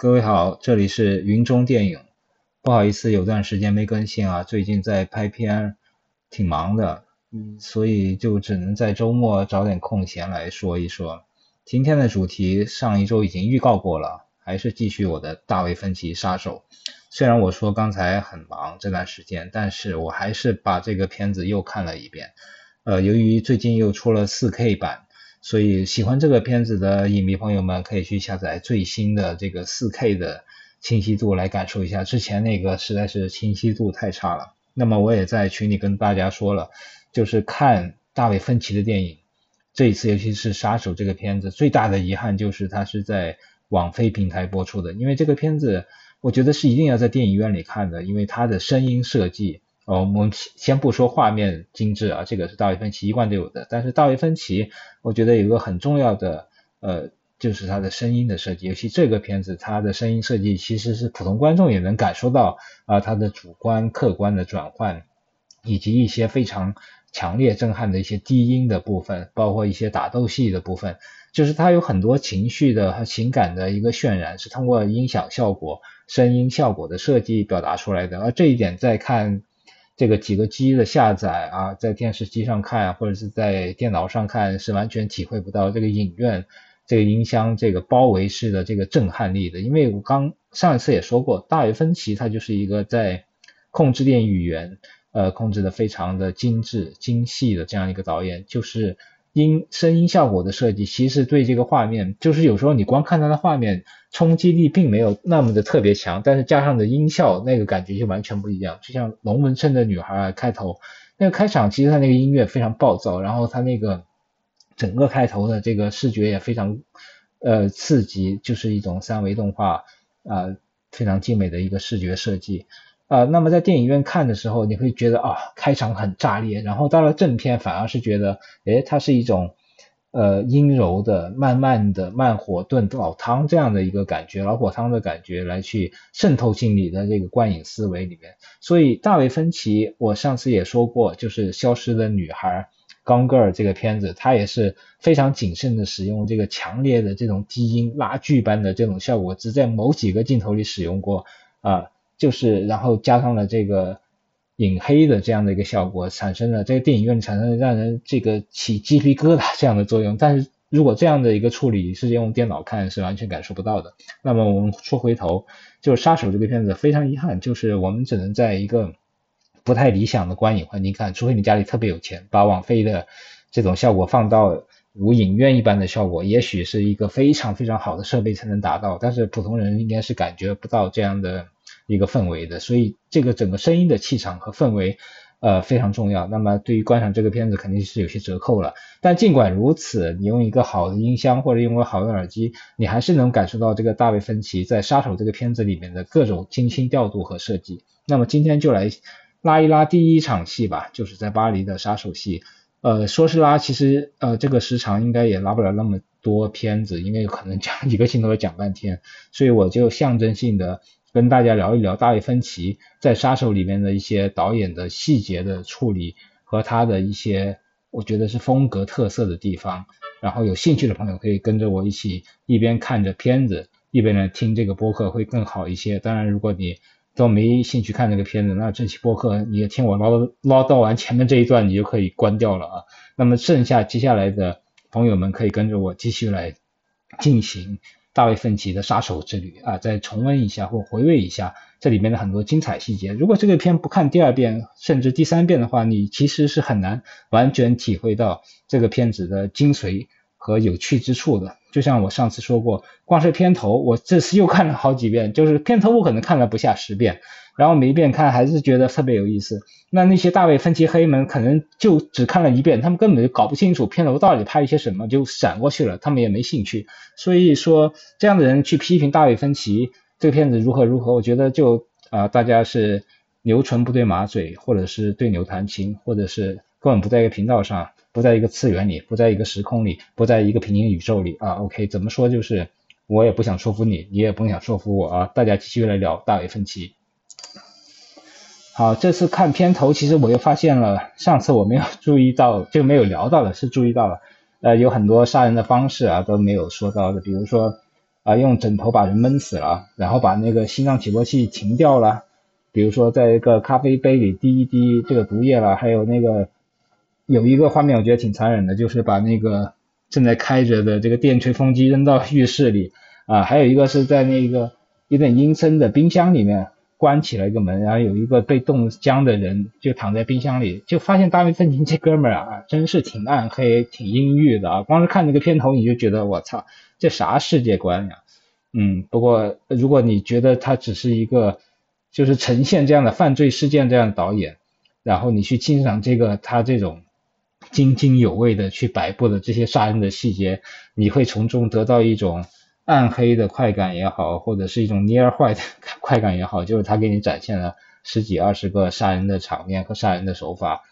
各位好，这里是云中电影。不好意思，有段时间没更新啊，最近在拍片，挺忙的，嗯，所以就只能在周末找点空闲来说一说。今天的主题上一周已经预告过了，还是继续我的大卫芬奇杀手。虽然我说刚才很忙这段时间，但是我还是把这个片子又看了一遍。呃，由于最近又出了 4K 版。所以喜欢这个片子的影迷朋友们可以去下载最新的这个 4K 的清晰度来感受一下，之前那个实在是清晰度太差了。那么我也在群里跟大家说了，就是看大卫芬奇的电影，这一次尤其是杀手这个片子，最大的遗憾就是它是在网飞平台播出的，因为这个片子我觉得是一定要在电影院里看的，因为它的声音设计。哦，我们先不说画面精致啊，这个是大卫芬奇一贯都有的。但是大卫芬奇，我觉得有个很重要的，呃，就是他的声音的设计。尤其这个片子，他的声音设计其实是普通观众也能感受到啊，他的主观客观的转换，以及一些非常强烈震撼的一些低音的部分，包括一些打斗戏的部分，就是他有很多情绪的和情感的一个渲染，是通过音响效果、声音效果的设计表达出来的。而这一点在看。这个几个机的下载啊，在电视机上看或者是在电脑上看是完全体会不到这个影院这个音箱这个包围式的这个震撼力的。因为我刚上一次也说过，大卫芬奇他就是一个在控制电影语言呃控制的非常的精致精细的这样一个导演，就是。音声音效果的设计，其实对这个画面，就是有时候你光看它的画面，冲击力并没有那么的特别强，但是加上的音效，那个感觉就完全不一样。就像龙纹身的女孩开头，那个开场其实它那个音乐非常暴躁，然后它那个整个开头的这个视觉也非常呃刺激，就是一种三维动画啊，非常精美的一个视觉设计。啊，那么在电影院看的时候，你会觉得啊，开场很炸裂，然后到了正片反而是觉得，诶，它是一种呃阴柔的、慢慢的慢火炖老汤这样的一个感觉，老火汤的感觉来去渗透进你的这个观影思维里面。所以大卫芬奇，我上次也说过，就是《消失的女孩》《Gone Girl》这个片子，它也是非常谨慎的使用这个强烈的这种低音拉锯般的这种效果，只在某几个镜头里使用过啊。就是，然后加上了这个影黑的这样的一个效果，产生了这个电影院产生了让人这个起鸡皮疙瘩这样的作用。但是如果这样的一个处理是用电脑看，是完全感受不到的。那么我们说回头，就是《杀手》这个片子非常遗憾，就是我们只能在一个不太理想的观影环境看，除非你家里特别有钱，把网飞的这种效果放到如影院一般的效果，也许是一个非常非常好的设备才能达到。但是普通人应该是感觉不到这样的。一个氛围的，所以这个整个声音的气场和氛围，呃非常重要。那么对于观赏这个片子肯定是有些折扣了。但尽管如此，你用一个好的音箱或者用个好的耳机，你还是能感受到这个大卫芬奇在《杀手》这个片子里面的各种精心调度和设计。那么今天就来拉一拉第一场戏吧，就是在巴黎的杀手戏。呃，说是拉，其实呃这个时长应该也拉不了那么多片子，因为可能讲一个镜头要讲半天，所以我就象征性的。跟大家聊一聊大卫芬奇在《杀手》里面的一些导演的细节的处理和他的一些我觉得是风格特色的地方。然后有兴趣的朋友可以跟着我一起一边看着片子，一边呢听这个播客会更好一些。当然，如果你都没兴趣看这个片子，那这期播客你也听我唠唠叨完前面这一段，你就可以关掉了啊。那么剩下接下来的朋友们可以跟着我继续来进行。大卫芬奇的杀手之旅啊，再重温一下或回味一下这里面的很多精彩细节。如果这个片不看第二遍甚至第三遍的话，你其实是很难完全体会到这个片子的精髓和有趣之处的。就像我上次说过，光是片头，我这次又看了好几遍，就是片头我可能看了不下十遍。然后每一遍看还是觉得特别有意思。那那些大卫芬奇黑们可能就只看了一遍，他们根本就搞不清楚片头到底拍一些什么，就闪过去了，他们也没兴趣。所以说这样的人去批评大卫芬奇这个片子如何如何，我觉得就啊大家是牛唇不对马嘴，或者是对牛弹琴，或者是根本不在一个频道上，不在一个次元里，不在一个时空里，不在一个平行宇宙里啊。OK，怎么说就是我也不想说服你，你也不想说服我啊。大家继续来聊大卫芬奇。好，这次看片头，其实我又发现了，上次我没有注意到，就没有聊到的，是注意到了，呃，有很多杀人的方式啊都没有说到的，比如说，啊用枕头把人闷死了，然后把那个心脏起搏器停掉了，比如说在一个咖啡杯里滴一滴这个毒液了，还有那个有一个画面我觉得挺残忍的，就是把那个正在开着的这个电吹风机扔到浴室里啊，还有一个是在那个有点阴森的冰箱里面。关起了一个门，然后有一个被冻僵的人就躺在冰箱里，就发现大卫芬奇这哥们儿啊，真是挺暗黑、挺阴郁的啊。光是看这个片头，你就觉得我操，这啥世界观呀？嗯，不过如果你觉得他只是一个就是呈现这样的犯罪事件这样的导演，然后你去欣赏这个他这种津津有味的去摆布的这些杀人的细节，你会从中得到一种。暗黑的快感也好，或者是一种 捏坏的快感也好，就是他给你展现了十几二十个杀人的场面和杀人的手法。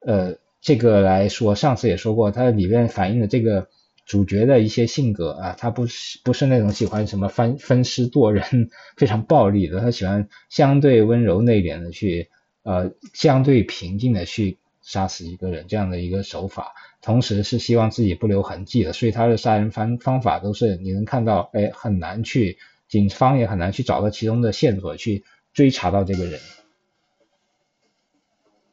呃，这个来说，上次也说过，它里面反映的这个主角的一些性格啊，他不是不是那种喜欢什么分分尸剁人、非常暴力的，他喜欢相对温柔内敛的去呃相对平静的去杀死一个人这样的一个手法。同时是希望自己不留痕迹的，所以他的杀人方方法都是你能看到，哎，很难去，警方也很难去找到其中的线索去追查到这个人。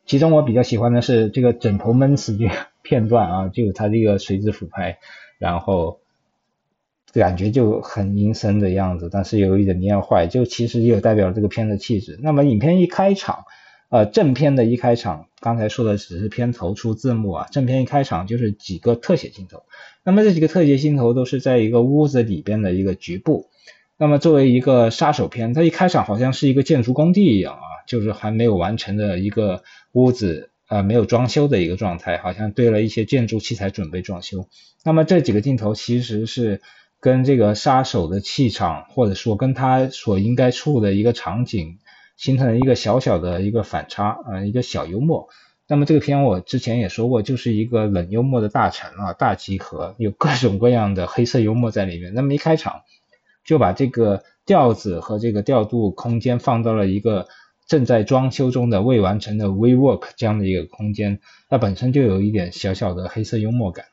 其中我比较喜欢的是这个枕头闷死这个片段啊，就是他这个垂直俯拍，然后感觉就很阴森的样子，但是有一点蔫坏，就其实也有代表这个片的气质。那么影片一开场。呃，正片的一开场，刚才说的只是片头出字幕啊。正片一开场就是几个特写镜头，那么这几个特写镜头都是在一个屋子里边的一个局部。那么作为一个杀手片，它一开场好像是一个建筑工地一样啊，就是还没有完成的一个屋子，呃，没有装修的一个状态，好像堆了一些建筑器材准备装修。那么这几个镜头其实是跟这个杀手的气场，或者说跟他所应该处的一个场景。形成了一个小小的一个反差啊，一个小幽默。那么这个片我之前也说过，就是一个冷幽默的大成啊，大集合，有各种各样的黑色幽默在里面。那么一开场就把这个调子和这个调度空间放到了一个正在装修中的未完成的 WeWork 这样的一个空间，那本身就有一点小小的黑色幽默感。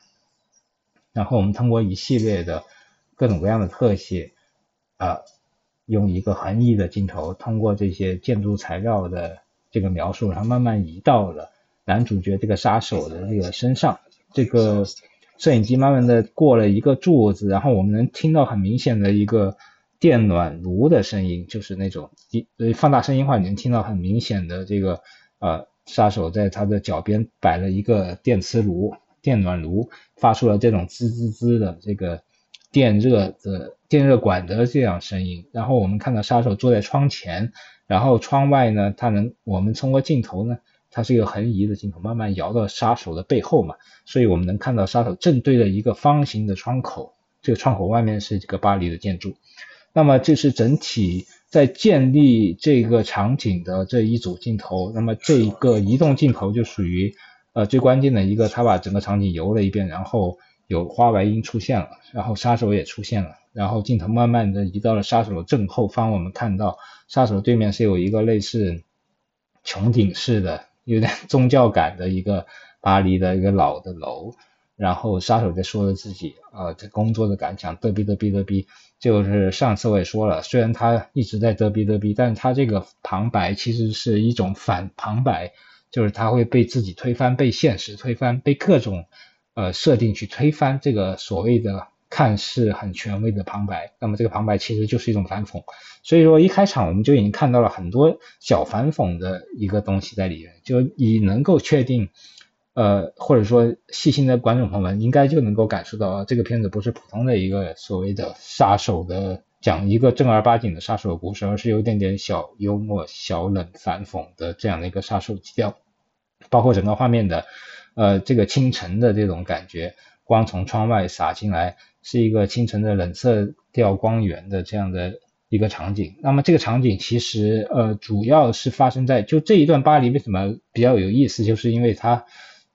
然后我们通过一系列的各种各样的特写啊。用一个横移的镜头，通过这些建筑材料的这个描述，然后慢慢移到了男主角这个杀手的这个身上。这个摄影机慢慢的过了一个柱子，然后我们能听到很明显的一个电暖炉的声音，就是那种一放大声音话，你能听到很明显的这个呃杀手在他的脚边摆了一个电磁炉、电暖炉，发出了这种滋滋滋的这个。电热的电热管的这样声音，然后我们看到杀手坐在窗前，然后窗外呢，它能我们通过镜头呢，它是一个横移的镜头，慢慢摇到杀手的背后嘛，所以我们能看到杀手正对着一个方形的窗口，这个窗口外面是这个巴黎的建筑，那么这是整体在建立这个场景的这一组镜头，那么这一个移动镜头就属于呃最关键的一个，他把整个场景游了一遍，然后。有花白音出现了，然后杀手也出现了，然后镜头慢慢的移到了杀手的正后方，我们看到杀手对面是有一个类似穹顶式的、有点宗教感的一个巴黎的一个老的楼，然后杀手在说着自己啊在工作的感想，嘚逼嘚逼嘚逼，就是上次我也说了，虽然他一直在嘚逼嘚逼，但是他这个旁白其实是一种反旁白，就是他会被自己推翻，被现实推翻，被各种。呃，设定去推翻这个所谓的看似很权威的旁白，那么这个旁白其实就是一种反讽。所以说一开场我们就已经看到了很多小反讽的一个东西在里面，就你能够确定，呃，或者说细心的观众朋友们应该就能够感受到，这个片子不是普通的一个所谓的杀手的讲一个正儿八经的杀手的故事，而是有点点小幽默、小冷反讽的这样的一个杀手基调，包括整个画面的。呃，这个清晨的这种感觉，光从窗外洒进来，是一个清晨的冷色调光源的这样的一个场景。那么这个场景其实呃，主要是发生在就这一段巴黎为什么比较有意思，就是因为它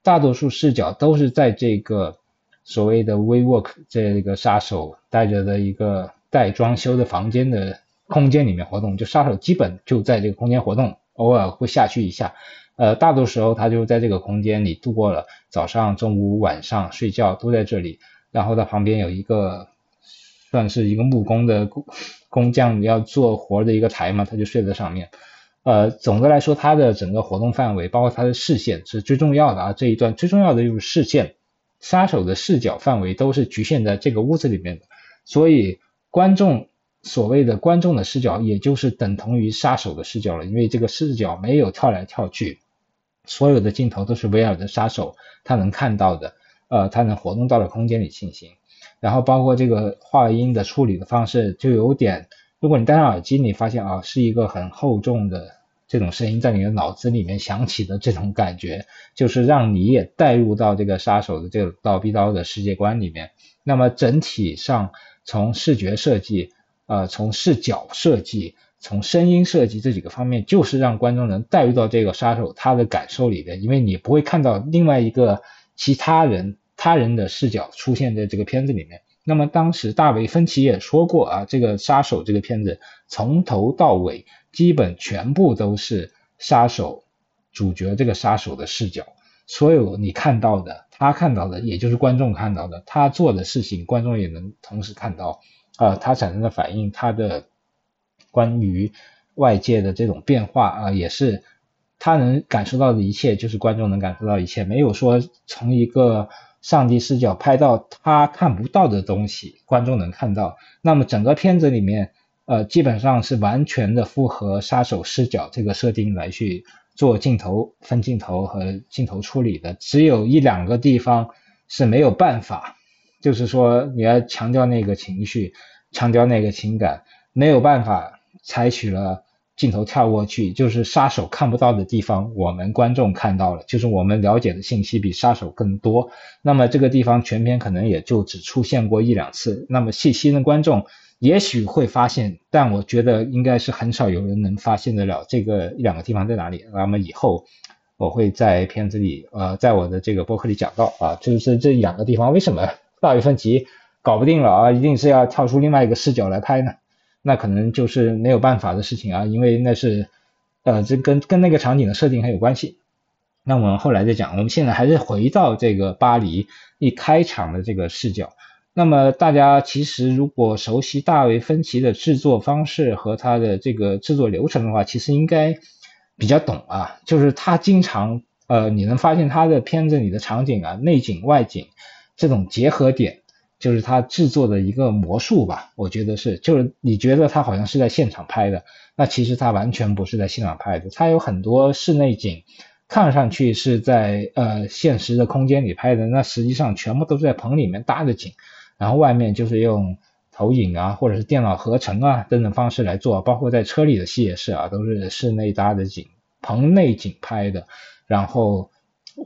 大多数视角都是在这个所谓的 WeWork 这个杀手带着的一个带装修的房间的空间里面活动，就杀手基本就在这个空间活动，偶尔会下去一下。呃，大多时候他就在这个空间里度过了早上、中午、晚上睡觉都在这里。然后他旁边有一个算是一个木工的工工匠要做活的一个台嘛，他就睡在上面。呃，总的来说，他的整个活动范围，包括他的视线是最重要的啊。这一段最重要的就是视线，杀手的视角范围都是局限在这个屋子里面的，所以观众所谓的观众的视角，也就是等同于杀手的视角了，因为这个视角没有跳来跳去，所有的镜头都是围绕着杀手他能看到的，呃，他能活动到的空间里进行。然后包括这个话音的处理的方式，就有点。如果你戴上耳机，你发现啊，是一个很厚重的这种声音在你的脑子里面响起的这种感觉，就是让你也带入到这个杀手的这个刀逼刀的世界观里面。那么整体上从视觉设计、呃从视角设计、从声音设计这几个方面，就是让观众能带入到这个杀手他的感受里边，因为你不会看到另外一个其他人他人的视角出现在这个片子里面。那么当时大卫芬奇也说过啊，这个杀手这个片子从头到尾基本全部都是杀手主角这个杀手的视角，所有你看到的，他看到的，也就是观众看到的，他做的事情，观众也能同时看到啊，他产生的反应，他的关于外界的这种变化啊，也是他能感受到的一切，就是观众能感受到一切，没有说从一个。上帝视角拍到他看不到的东西，观众能看到。那么整个片子里面，呃，基本上是完全的符合杀手视角这个设定来去做镜头分镜头和镜头处理的。只有一两个地方是没有办法，就是说你要强调那个情绪，强调那个情感，没有办法采取了。镜头跳过去，就是杀手看不到的地方，我们观众看到了，就是我们了解的信息比杀手更多。那么这个地方全片可能也就只出现过一两次。那么细心的观众也许会发现，但我觉得应该是很少有人能发现得了这个一两个地方在哪里。那么以后我会在片子里，呃，在我的这个博客里讲到啊，就是这两个地方为什么大卫芬奇搞不定了啊，一定是要跳出另外一个视角来拍呢？那可能就是没有办法的事情啊，因为那是，呃，这跟跟那个场景的设定很有关系。那我们后来再讲，我们现在还是回到这个巴黎一开场的这个视角。那么大家其实如果熟悉大卫芬奇的制作方式和他的这个制作流程的话，其实应该比较懂啊。就是他经常，呃，你能发现他的片子里的场景啊，内景外景这种结合点。就是他制作的一个魔术吧，我觉得是，就是你觉得他好像是在现场拍的，那其实他完全不是在现场拍的，他有很多室内景，看上去是在呃现实的空间里拍的，那实际上全部都是在棚里面搭的景，然后外面就是用投影啊或者是电脑合成啊等等方式来做，包括在车里的戏也是啊，都是室内搭的景，棚内景拍的，然后。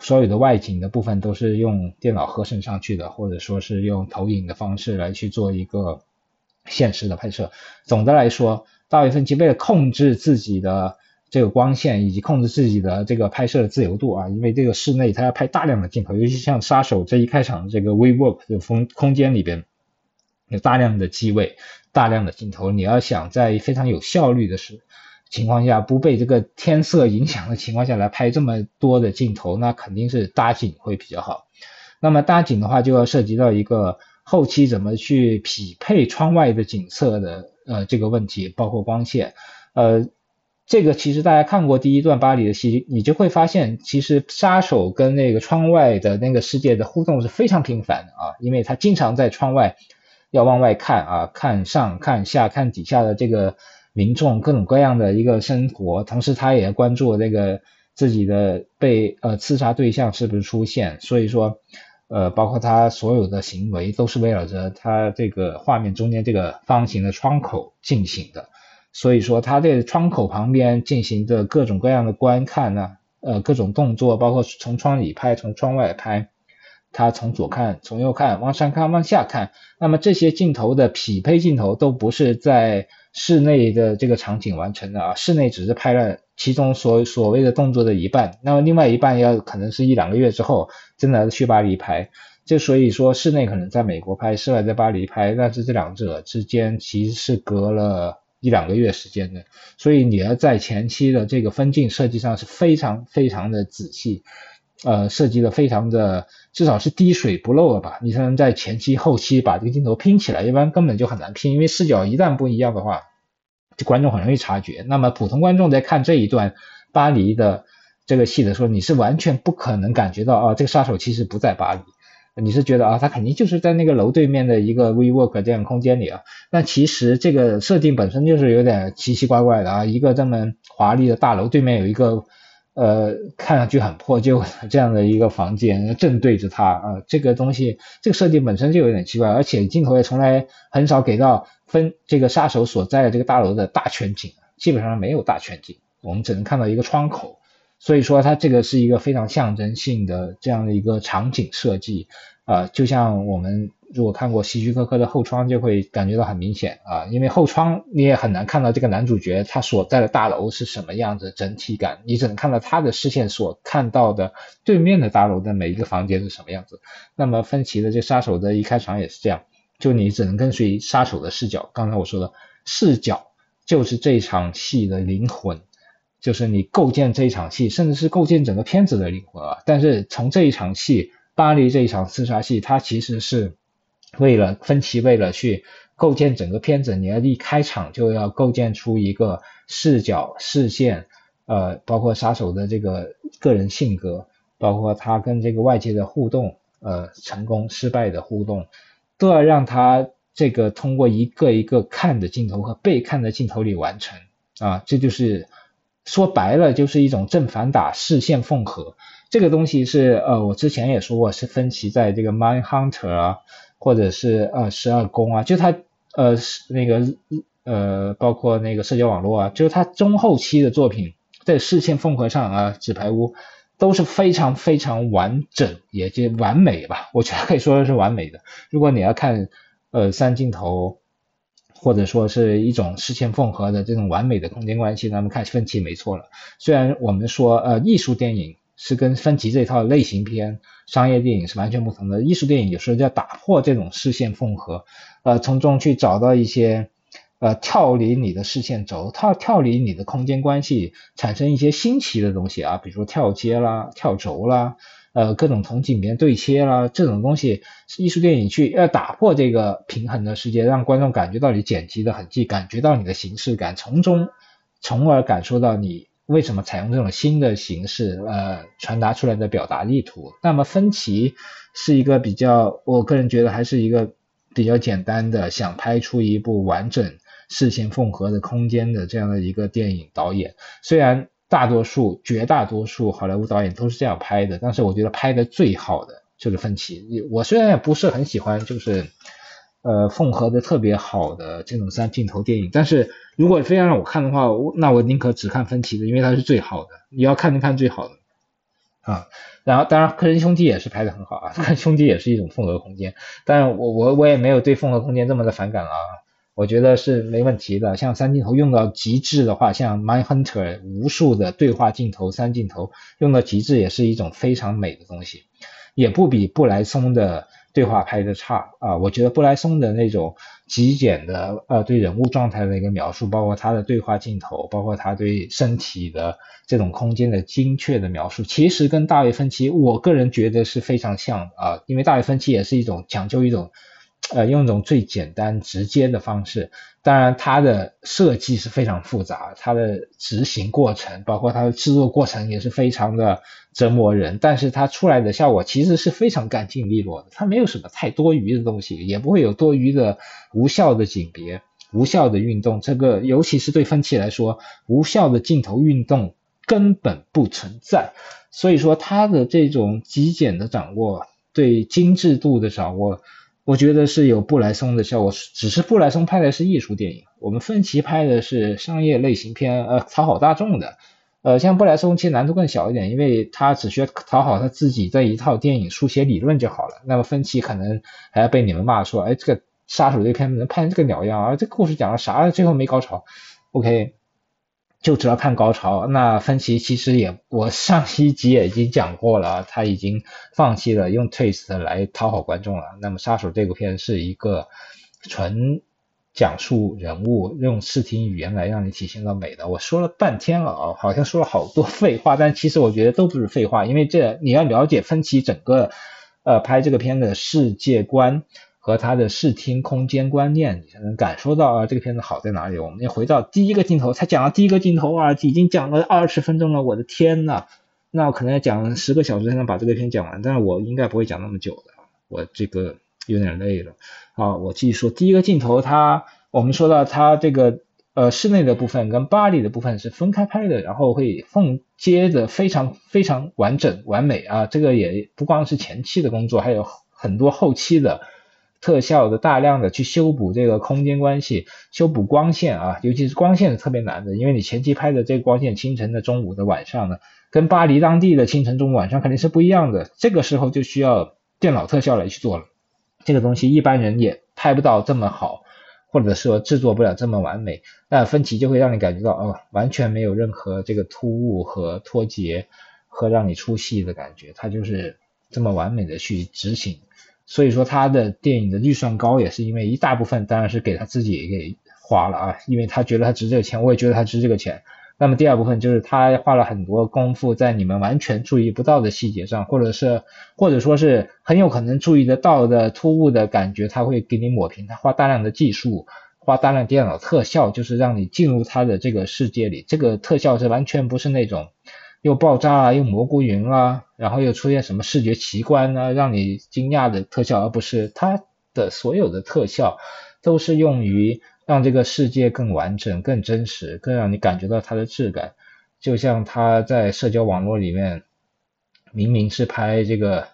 所有的外景的部分都是用电脑合成上去的，或者说是用投影的方式来去做一个现实的拍摄。总的来说，大卫芬奇为了控制自己的这个光线以及控制自己的这个拍摄的自由度啊，因为这个室内他要拍大量的镜头，尤其像杀手这一开场的这个 WeWork 的空空间里边有大量的机位、大量的镜头，你要想在非常有效率的时。情况下不被这个天色影响的情况下来拍这么多的镜头，那肯定是搭景会比较好。那么搭景的话，就要涉及到一个后期怎么去匹配窗外的景色的呃这个问题，包括光线。呃，这个其实大家看过第一段巴黎的戏，你就会发现，其实杀手跟那个窗外的那个世界的互动是非常频繁的啊，因为他经常在窗外要往外看啊，看上看下看底下的这个。民众各种各样的一个生活，同时他也关注这个自己的被呃刺杀对象是不是出现，所以说呃包括他所有的行为都是围绕着他这个画面中间这个方形的窗口进行的，所以说他在窗口旁边进行的各种各样的观看呢，呃各种动作，包括从窗里拍，从窗外拍，他从左看，从右看，往上看，往下看，那么这些镜头的匹配镜头都不是在。室内的这个场景完成的啊，室内只是拍了其中所所谓的动作的一半，那么另外一半要可能是一两个月之后真的去巴黎拍，就所以说室内可能在美国拍，室外在巴黎拍，但是这两者之间其实是隔了一两个月时间的，所以你要在前期的这个分镜设计上是非常非常的仔细，呃，设计的非常的。至少是滴水不漏了吧，你才能在前期后期把这个镜头拼起来，一般根本就很难拼，因为视角一旦不一样的话，就观众很容易察觉。那么普通观众在看这一段巴黎的这个戏的时候，你是完全不可能感觉到啊，这个杀手其实不在巴黎。你是觉得啊，他肯定就是在那个楼对面的一个 WeWork 这样空间里啊？那其实这个设定本身就是有点奇奇怪怪的啊！一个这么华丽的大楼对面有一个呃看上去很破旧这样的一个房间，正对着他啊，这个东西这个设计本身就有点奇怪，而且镜头也从来很少给到分这个杀手所在的这个大楼的大全景，基本上没有大全景，我们只能看到一个窗口。所以说它这个是一个非常象征性的这样的一个场景设计，啊，就像我们如果看过希区柯克的后窗，就会感觉到很明显啊，因为后窗你也很难看到这个男主角他所在的大楼是什么样子整体感，你只能看到他的视线所看到的对面的大楼的每一个房间是什么样子。那么芬奇的这杀手的一开场也是这样，就你只能跟随杀手的视角。刚才我说的视角就是这场戏的灵魂。就是你构建这一场戏，甚至是构建整个片子的灵魂啊！但是从这一场戏，巴黎这一场刺杀戏，它其实是为了分歧，为了去构建整个片子，你要一开场就要构建出一个视角、视线，呃，包括杀手的这个个人性格，包括他跟这个外界的互动，呃，成功、失败的互动，都要让他这个通过一个一个看的镜头和被看的镜头里完成啊，这就是。说白了就是一种正反打、视线缝合，这个东西是呃，我之前也说过，是分歧在这个《Mind Hunter》啊，或者是呃《十二宫》啊，就它呃那个呃包括那个社交网络啊，就是它中后期的作品在视线缝合上啊，《纸牌屋》都是非常非常完整，也就完美吧，我觉得可以说是完美的。如果你要看呃三镜头。或者说是一种视线缝合的这种完美的空间关系，那么看分歧没错了。虽然我们说呃艺术电影是跟分级这一套类型片、商业电影是完全不同的，艺术电影有时候要打破这种视线缝合，呃从中去找到一些呃跳离你的视线轴、跳跳离你的空间关系，产生一些新奇的东西啊，比如说跳接啦、跳轴啦。呃，各种同景边对切啦，这种东西，艺术电影去要打破这个平衡的世界，让观众感觉到你剪辑的痕迹，感觉到你的形式感，从中，从而感受到你为什么采用这种新的形式，呃，传达出来的表达意图。那么分歧是一个比较，我个人觉得还是一个比较简单的，想拍出一部完整视线缝合的空间的这样的一个电影导演，虽然。大多数、绝大多数好莱坞导演都是这样拍的，但是我觉得拍的最好的就是分歧。我虽然也不是很喜欢，就是呃缝合的特别好的这种三镜头电影，但是如果非要让我看的话，那我宁可只看分歧的，因为它是最好的。你要看就看最好的啊。然后当然，科恩兄弟也是拍的很好啊，科恩兄弟也是一种缝合空间，但是我我我也没有对缝合空间这么的反感啊。我觉得是没问题的，像三镜头用到极致的话，像《Mind Hunter》无数的对话镜头、三镜头用到极致，也是一种非常美的东西，也不比布莱松的对话拍的差啊。我觉得布莱松的那种极简的呃对人物状态的一个描述，包括他的对话镜头，包括他对身体的这种空间的精确的描述，其实跟大卫芬奇，我个人觉得是非常像啊，因为大卫芬奇也是一种讲究一种。呃，用一种最简单直接的方式，当然它的设计是非常复杂，它的执行过程，包括它的制作过程也是非常的折磨人，但是它出来的效果其实是非常干净利落的，它没有什么太多余的东西，也不会有多余的无效的景别、无效的运动，这个尤其是对分期来说，无效的镜头运动根本不存在，所以说它的这种极简的掌握，对精致度的掌握。我觉得是有布莱松的效果，只是布莱松拍的是艺术电影，我们芬奇拍的是商业类型片，呃，讨好大众的。呃，像布莱松其实难度更小一点，因为他只需要讨好他自己这一套电影书写理论就好了。那么芬奇可能还要被你们骂说，哎，这个杀手这片能拍成这个鸟样啊？这故事讲了啥？最后没高潮。OK。就知道看高潮。那芬奇其实也，我上一集也已经讲过了，他已经放弃了用 twist 来讨好观众了。那么杀手这部片是一个纯讲述人物，用视听语言来让你体现到美的。我说了半天了啊，好像说了好多废话，但其实我觉得都不是废话，因为这你要了解芬奇整个。呃拍这个片的世界观和他的视听空间观念，你才能感受到啊这个片子好在哪里。我们要回到第一个镜头，才讲了第一个镜头啊，已经讲了二十分钟了，我的天呐！那我可能要讲十个小时才能把这个片讲完，但是我应该不会讲那么久的，我这个有点累了。啊，我继续说，第一个镜头，它我们说到它这个呃室内的部分跟巴黎的部分是分开拍的，然后会缝接的非常非常完整完美啊，这个也不光是前期的工作，还有很多后期的特效的大量的去修补这个空间关系，修补光线啊，尤其是光线是特别难的，因为你前期拍的这个光线，清晨的、中午的、晚上的。跟巴黎当地的清晨、中午、晚上肯定是不一样的，这个时候就需要电脑特效来去做了。这个东西一般人也拍不到这么好，或者说制作不了这么完美。那分歧就会让你感觉到，哦，完全没有任何这个突兀和脱节和让你出戏的感觉，它就是这么完美的去执行。所以说他的电影的预算高，也是因为一大部分当然是给他自己给花了啊，因为他觉得他值这个钱，我也觉得他值这个钱。那么第二部分就是他花了很多功夫在你们完全注意不到的细节上，或者是或者说是很有可能注意得到的突兀的感觉，他会给你抹平。他花大量的技术，花大量电脑特效，就是让你进入他的这个世界里。这个特效是完全不是那种又爆炸啊，又蘑菇云啊，然后又出现什么视觉奇观啊，让你惊讶的特效，而不是它的所有的特效都是用于。让这个世界更完整、更真实、更让你感觉到它的质感，就像他在社交网络里面，明明是拍这个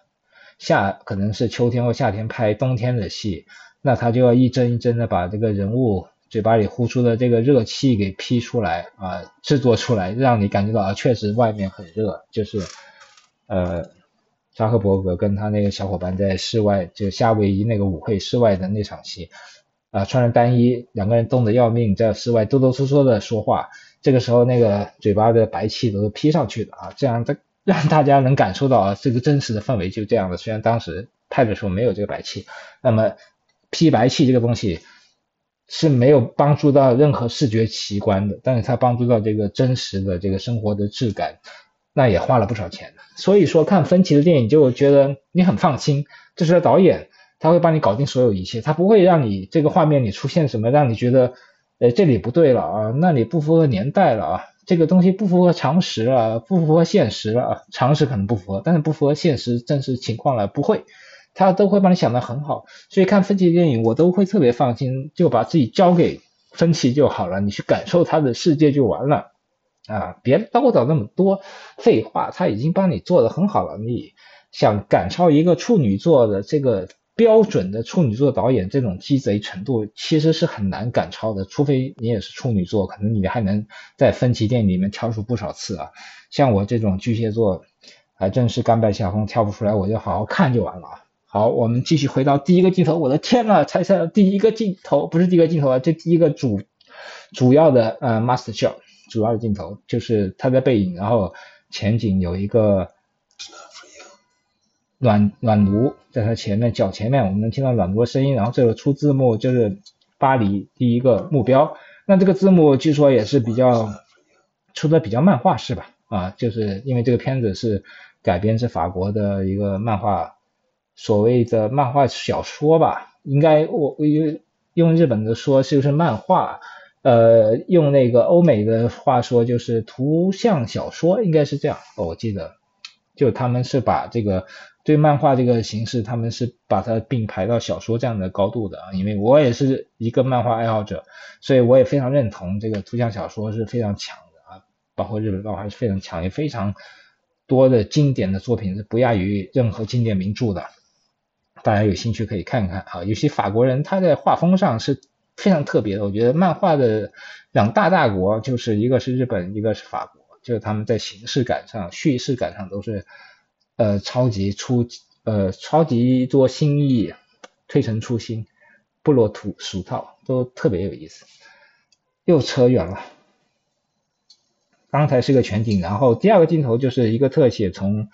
夏，可能是秋天或夏天拍冬天的戏，那他就要一帧一帧的把这个人物嘴巴里呼出的这个热气给 P 出来啊，制作出来，让你感觉到啊，确实外面很热，就是呃，扎克伯格跟他那个小伙伴在室外，就夏威夷那个舞会室外的那场戏。啊，穿着单衣，两个人冻得要命，在室外哆哆嗦嗦的说话。这个时候，那个嘴巴的白气都是 P 上去的啊，这样的让大家能感受到啊，这个真实的氛围就这样的。虽然当时拍的时候没有这个白气，那么 P 白气这个东西是没有帮助到任何视觉奇观的，但是它帮助到这个真实的这个生活的质感，那也花了不少钱所以说，看芬奇的电影就觉得你很放心，这是导演。他会帮你搞定所有一切，他不会让你这个画面里出现什么让你觉得，呃，这里不对了啊，那里不符合年代了啊，这个东西不符合常识啊，不符合现实了啊，常识可能不符合，但是不符合现实真实情况了，不会，他都会帮你想得很好，所以看分歧电影我都会特别放心，就把自己交给分歧就好了，你去感受他的世界就完了啊，别叨叨那么多废话，他已经帮你做的很好了，你想赶超一个处女座的这个。标准的处女座导演这种鸡贼程度其实是很难赶超的，除非你也是处女座，可能你还能在分歧电影里面跳出不少次啊。像我这种巨蟹座，还真是甘拜下风，跳不出来，我就好好看就完了啊。好，我们继续回到第一个镜头，我的天呐，才是第一个镜头，不是第一个镜头啊，这第一个主主要的呃 master shot，主要的镜头就是他在背影，然后前景有一个。暖暖炉在他前面脚前面，我们能听到暖炉的声音，然后这个出字幕就是巴黎第一个目标。那这个字幕据说也是比较出的比较漫画式吧？啊，就是因为这个片子是改编自法国的一个漫画，所谓的漫画小说吧，应该我用用日本的说就是漫画，呃，用那个欧美的话说就是图像小说，应该是这样。我记得就他们是把这个。对漫画这个形式，他们是把它并排到小说这样的高度的啊，因为我也是一个漫画爱好者，所以我也非常认同这个图像小说是非常强的啊，包括日本漫画是非常强，也非常多的经典的作品是不亚于任何经典名著的，大家有兴趣可以看看啊，尤其法国人他在画风上是非常特别的，我觉得漫画的两大大国就是一个是日本，一个是法国，就是他们在形式感上、叙事感上都是。呃，超级出呃，超级多新意，推陈出新，不落土俗套，都特别有意思。又扯远了。刚才是个全景，然后第二个镜头就是一个特写，从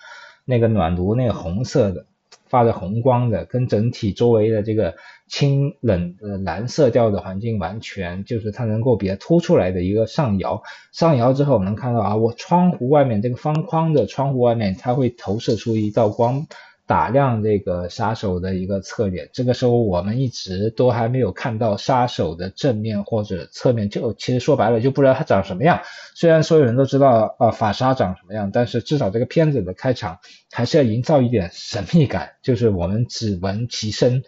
那个暖炉那个红色的。发着红光的，跟整体周围的这个清冷的蓝色调的环境完全就是它能够比较突出来的一个上摇，上摇之后我们能看到啊，我窗户外面这个方框的窗户外面，它会投射出一道光，打量这个杀手的一个侧脸。这个时候我们一直都还没有看到杀手的正面或者侧面，就其实说白了就不知道他长什么样。虽然所有人都知道啊法沙长什么样，但是至少这个片子的开场还是要营造一点神秘感，就是我们只闻其声，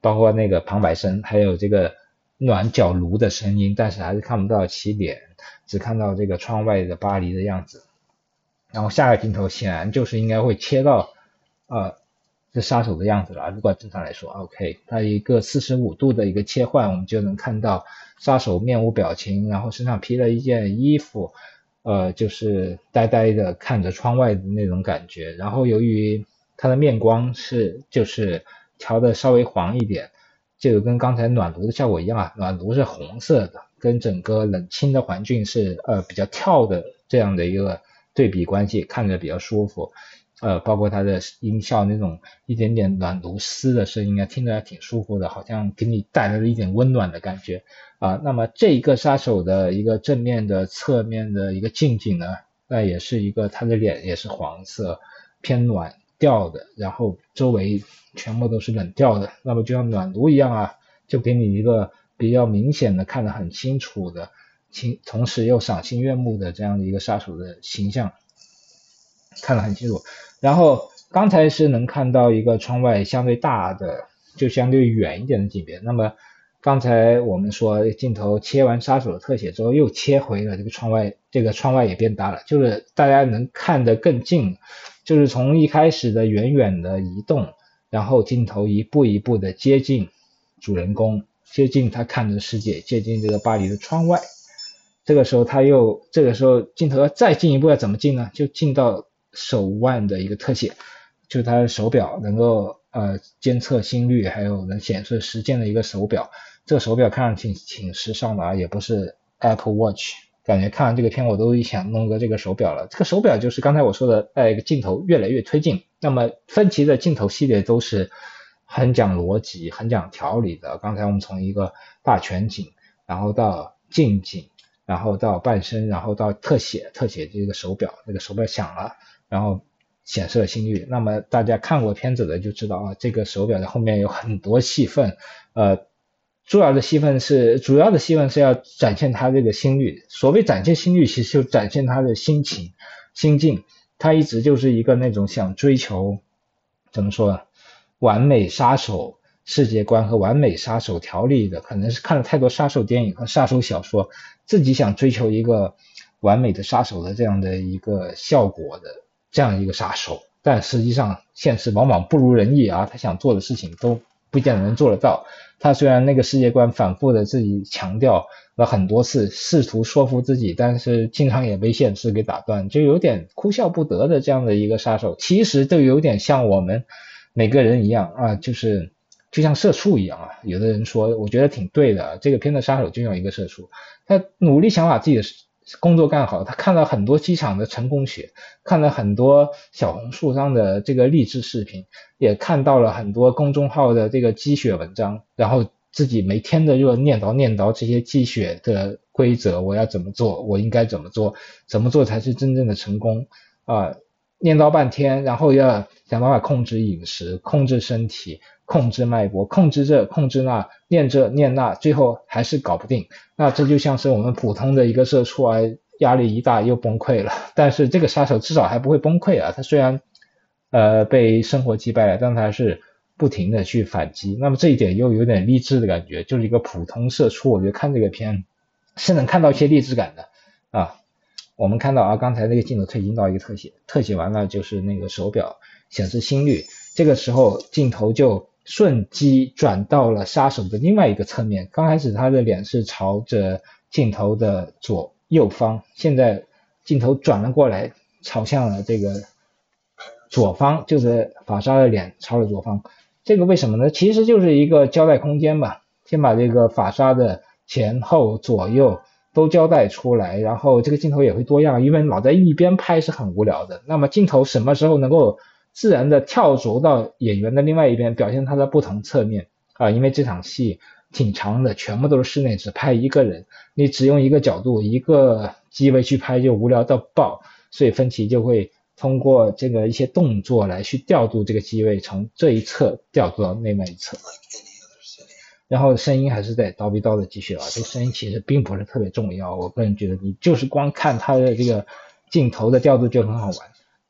包括那个旁白声，还有这个暖脚炉的声音，但是还是看不到其脸，只看到这个窗外的巴黎的样子。然后下个镜头显然就是应该会切到，呃，这杀手的样子了。如果正常来说，OK，它一个四十五度的一个切换，我们就能看到杀手面无表情，然后身上披了一件衣服，呃，就是呆呆的看着窗外的那种感觉。然后由于他的面光是就是调的稍微黄一点，就跟刚才暖炉的效果一样啊，暖炉是红色的，跟整个冷清的环境是呃比较跳的这样的一个。对比关系看着比较舒服，呃，包括它的音效那种一点点暖炉丝的声音啊，听着还挺舒服的，好像给你带来了一点温暖的感觉啊。那么这一个杀手的一个正面的、侧面的一个近景呢，那也是一个他的脸也是黄色偏暖调的，然后周围全部都是冷调的，那么就像暖炉一样啊，就给你一个比较明显的看得很清楚的。清，同时又赏心悦目的这样的一个杀手的形象，看得很清楚。然后刚才是能看到一个窗外相对大的，就相对远一点的景别。那么刚才我们说镜头切完杀手的特写之后，又切回了这个窗外，这个窗外也变大了，就是大家能看得更近，就是从一开始的远远的移动，然后镜头一步一步的接近主人公，接近他看的世界，接近这个巴黎的窗外。这个时候他又，这个时候镜头要再进一步要怎么进呢？就进到手腕的一个特写，就他的手表能够呃监测心率，还有能显示时间的一个手表。这个手表看上去挺时尚的啊，也不是 Apple Watch，感觉看完这个片我都想弄个这个手表了。这个手表就是刚才我说的，带一个镜头越来越推进。那么分歧的镜头系列都是很讲逻辑、很讲条理的。刚才我们从一个大全景，然后到近景。然后到半身，然后到特写，特写这个手表，那个手表响了，然后显示了心率。那么大家看过片子的就知道啊，这个手表的后面有很多戏份，呃，主要的戏份是主要的戏份是要展现他这个心率。所谓展现心率，其实就展现他的心情、心境。他一直就是一个那种想追求怎么说完美杀手。世界观和完美杀手条例的，可能是看了太多杀手电影和杀手小说，自己想追求一个完美的杀手的这样的一个效果的这样一个杀手，但实际上现实往往不如人意啊，他想做的事情都不见得能做得到。他虽然那个世界观反复的自己强调了很多次，试图说服自己，但是经常也被现实给打断，就有点哭笑不得的这样的一个杀手，其实就有点像我们每个人一样啊，就是。就像社畜一样啊，有的人说，我觉得挺对的。这个片的杀手就像一个社畜，他努力想把自己的工作干好。他看了很多机场的成功学，看了很多小红书上的这个励志视频，也看到了很多公众号的这个积雪文章，然后自己每天的就念叨念叨这些积雪的规则，我要怎么做，我应该怎么做，怎么做才是真正的成功啊？念叨半天，然后要想办法控制饮食，控制身体。控制脉搏，控制这，控制那，念这念那，最后还是搞不定。那这就像是我们普通的一个社畜啊，压力一大又崩溃了。但是这个杀手至少还不会崩溃啊，他虽然呃被生活击败了，但他是不停的去反击。那么这一点又有点励志的感觉，就是一个普通社畜，我觉得看这个片是能看到一些励志感的啊。我们看到啊，刚才那个镜头推进到一个特写，特写完了就是那个手表显示心率，这个时候镜头就。瞬机转到了杀手的另外一个侧面，刚开始他的脸是朝着镜头的左右方，现在镜头转了过来，朝向了这个左方，就是法沙的脸朝了左方。这个为什么呢？其实就是一个交代空间吧，先把这个法沙的前后左右都交代出来，然后这个镜头也会多样，因为老在一边拍是很无聊的。那么镜头什么时候能够？自然的跳着到演员的另外一边，表现他的不同侧面啊，因为这场戏挺长的，全部都是室内，只拍一个人，你只用一个角度、一个机位去拍就无聊到爆，所以分歧就会通过这个一些动作来去调度这个机位，从这一侧调度到另外一侧。然后声音还是在叨逼叨的继续啊，这个声音其实并不是特别重要，我个人觉得你就是光看它的这个镜头的调度就很好玩。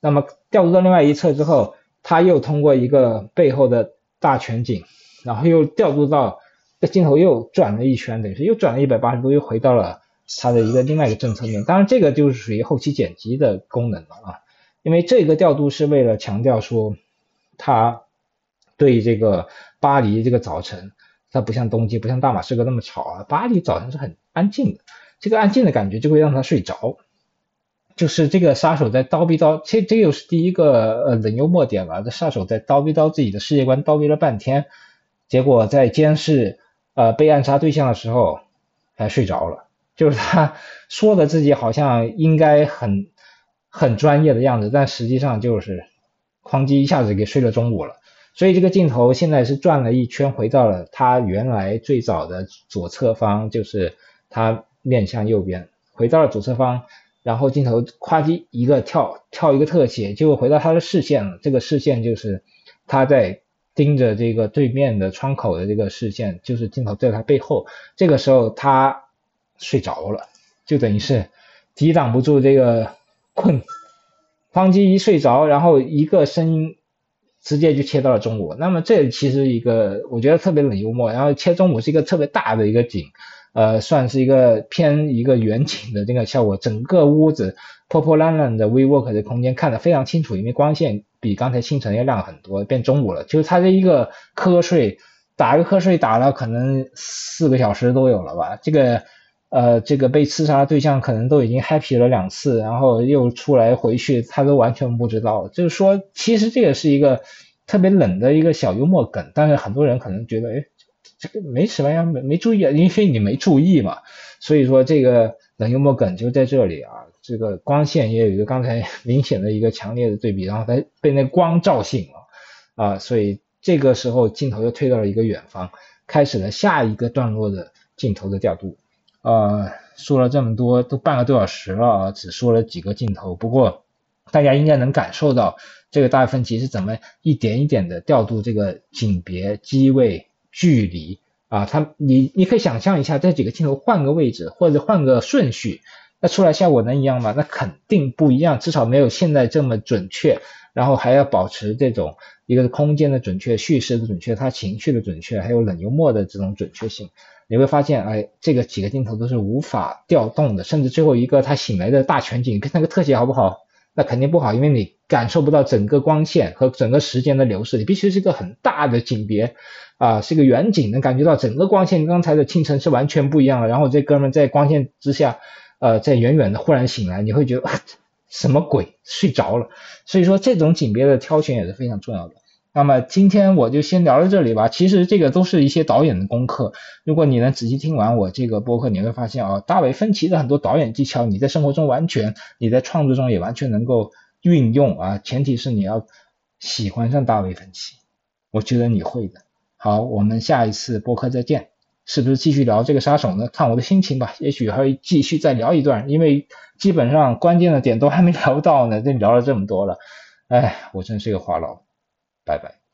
那么调度到另外一侧之后，他又通过一个背后的大全景，然后又调度到这镜头又转了一圈，等于是又转了一百八十度，又回到了它的一个另外一个正侧面。当然这个就是属于后期剪辑的功能了啊，因为这个调度是为了强调说，他对这个巴黎这个早晨。它不像东京，不像大马士革那么吵啊。巴黎早晨是很安静的，这个安静的感觉就会让他睡着。就是这个杀手在叨逼叨，这这又是第一个呃冷幽默点了。这杀手在叨逼叨自己的世界观，叨逼了半天，结果在监视呃被暗杀对象的时候，还睡着了。就是他 说的自己好像应该很很专业的样子，但实际上就是哐叽一下子给睡了中午了。所以这个镜头现在是转了一圈，回到了它原来最早的左侧方，就是它面向右边，回到了左侧方，然后镜头咵叽一个跳跳一个特写，就回到他的视线了。这个视线就是他在盯着这个对面的窗口的这个视线，就是镜头在他背后。这个时候他睡着了，就等于是抵挡不住这个困，哐叽一睡着，然后一个声音。直接就切到了中午，那么这其实一个我觉得特别冷幽默，然后切中午是一个特别大的一个景，呃，算是一个偏一个远景的这个效果，整个屋子破破烂烂的 WeWork 的空间看得非常清楚，因为光线比刚才清晨要亮很多，变中午了，就是他这一个瞌睡，打个瞌睡打了可能四个小时都有了吧，这个呃这个被刺杀对象可能都已经 happy 了两次，然后又出来回去，他都完全不知道，就是说其实这个是一个。特别冷的一个小幽默梗，但是很多人可能觉得，哎，这个没什么呀，没没注意，因为你没注意嘛，所以说这个冷幽默梗就在这里啊。这个光线也有一个刚才 明显的一个强烈的对比，然后它被那光照醒了啊，所以这个时候镜头又推到了一个远方，开始了下一个段落的镜头的调度。呃，说了这么多，都半个多小时了啊，只说了几个镜头，不过大家应该能感受到。这个大卫芬奇是怎么一点一点的调度这个景别、机位、距离啊？他你你可以想象一下，这几个镜头换个位置或者换个顺序，那出来效果能一样吗？那肯定不一样，至少没有现在这么准确。然后还要保持这种一个空间的准确、叙事的准确、他情绪的准确，还有冷幽默的这种准确性。你会发现，哎，这个几个镜头都是无法调动的，甚至最后一个他醒来的大全景跟那个特写好不好？那肯定不好，因为你感受不到整个光线和整个时间的流逝，你必须是一个很大的景别啊，是一个远景，能感觉到整个光线跟刚才的清晨是完全不一样的。然后这哥们在光线之下，呃，在远远的忽然醒来，你会觉得 什么鬼睡着了。所以说这种景别的挑选也是非常重要的。那么今天我就先聊到这里吧。其实这个都是一些导演的功课。如果你能仔细听完我这个播客，你会发现啊，大卫芬奇的很多导演技巧，你在生活中完全，你在创作中也完全能够运用啊。前提是你要喜欢上大卫芬奇，我觉得你会的。好，我们下一次播客再见。是不是继续聊这个杀手呢？看我的心情吧。也许还会继续再聊一段，因为基本上关键的点都还没聊到呢，就聊了这么多了。哎，我真是个话痨。拜拜。